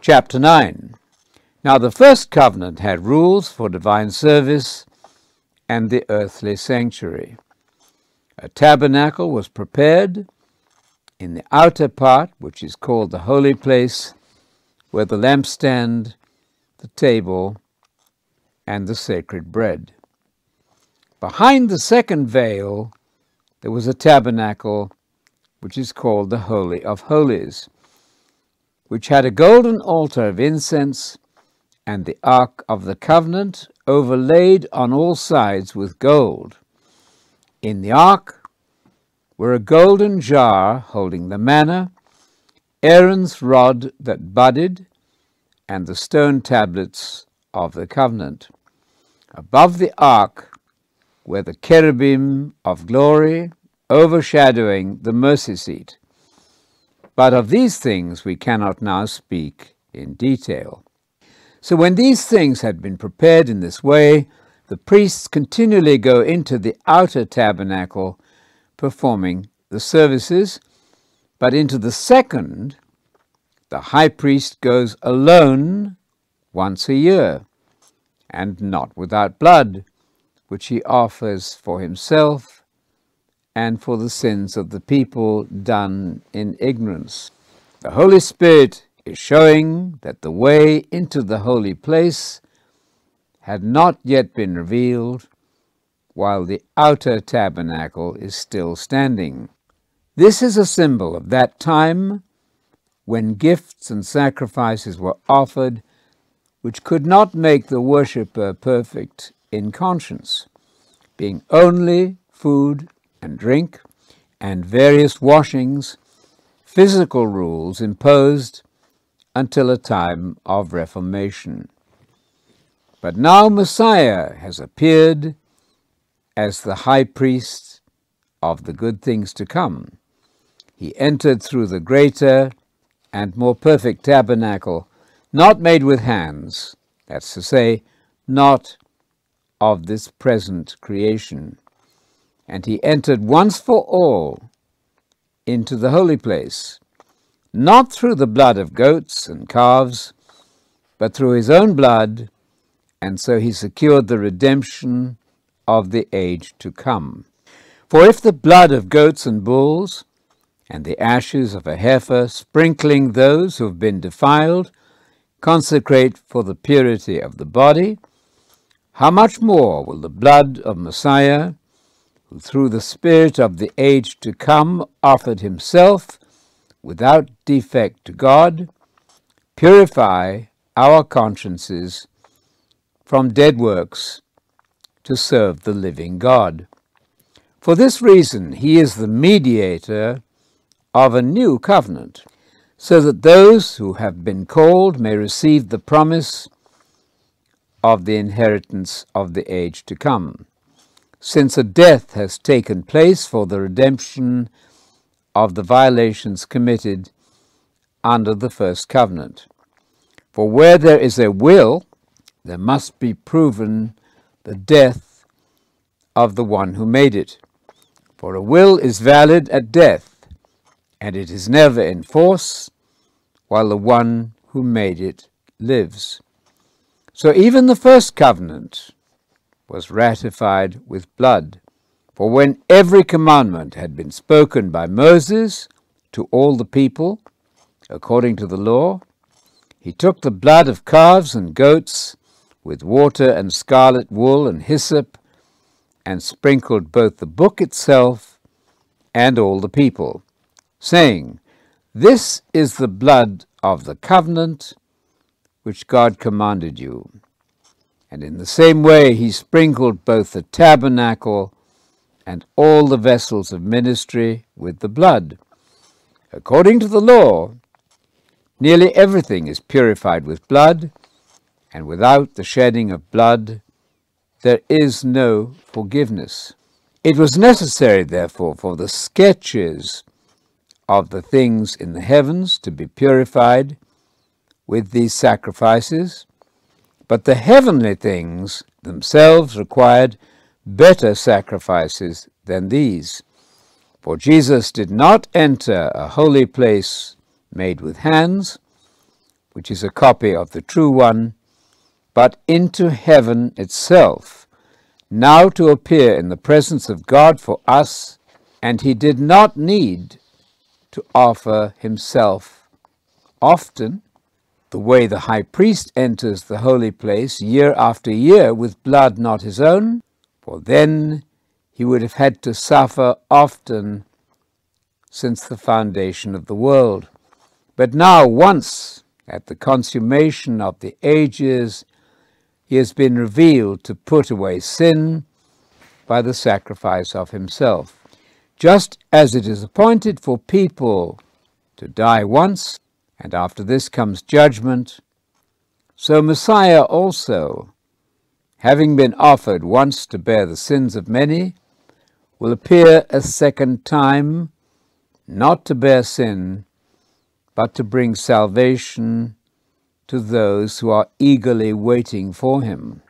Chapter 9 Now the first covenant had rules for divine service and the earthly sanctuary. A tabernacle was prepared in the outer part, which is called the holy place, where the lampstand, the table, and the sacred bread. Behind the second veil, there was a tabernacle, which is called the Holy of Holies, which had a golden altar of incense and the Ark of the Covenant overlaid on all sides with gold. In the ark were a golden jar holding the manna, Aaron's rod that budded, and the stone tablets of the covenant. Above the ark were the cherubim of glory overshadowing the mercy seat. But of these things we cannot now speak in detail. So when these things had been prepared in this way, the priests continually go into the outer tabernacle performing the services, but into the second, the high priest goes alone once a year, and not without blood, which he offers for himself and for the sins of the people done in ignorance. The Holy Spirit is showing that the way into the holy place had not yet been revealed, while the outer tabernacle is still standing. This is a symbol of that time when gifts and sacrifices were offered which could not make the worshipper perfect in conscience, being only food and drink and various washings, physical rules imposed until a time of reformation. But now Messiah has appeared as the high priest of the good things to come. He entered through the greater and more perfect tabernacle, not made with hands, that's to say, not of this present creation. And he entered once for all into the holy place, not through the blood of goats and calves, but through his own blood, and so he secured the redemption of the age to come. For if the blood of goats and bulls, and the ashes of a heifer, sprinkling those who have been defiled, consecrate for the purity of the body, how much more will the blood of Messiah, who through the Spirit of the age to come offered himself without defect to God, purify our consciences from dead works to serve the living God. For this reason, he is the mediator of a new covenant, so that those who have been called may receive the promise of the inheritance of the age to come, since a death has taken place for the redemption of the violations committed under the first covenant. For where there is a will, there must be proven the death of the one who made it. For a will is valid at death, and it is never in force while the one who made it lives. So even the first covenant was ratified with blood. For when every commandment had been spoken by Moses to all the people, according to the law, he took the blood of calves and goats with water and scarlet wool and hyssop, and sprinkled both the book itself and all the people, saying, This is the blood of the covenant which God commanded you. And in the same way he sprinkled both the tabernacle and all the vessels of ministry with the blood. According to the law, nearly everything is purified with blood, and without the shedding of blood, there is no forgiveness. It was necessary, therefore, for the sketches of the things in the heavens to be purified with these sacrifices, but the heavenly things themselves required better sacrifices than these. For Jesus did not enter a holy place made with hands, which is a copy of the true one, but into heaven itself, now to appear in the presence of God for us, and he did not need to offer himself often, the way the high priest enters the holy place year after year with blood not his own, for then he would have had to suffer often since the foundation of the world. But now, once at the consummation of the ages, he has been revealed to put away sin by the sacrifice of himself. Just as it is appointed for people to die once, and after this comes judgment, so Messiah also, having been offered once to bear the sins of many, will appear a second time, not to bear sin, but to bring salvation to those who are eagerly waiting for him.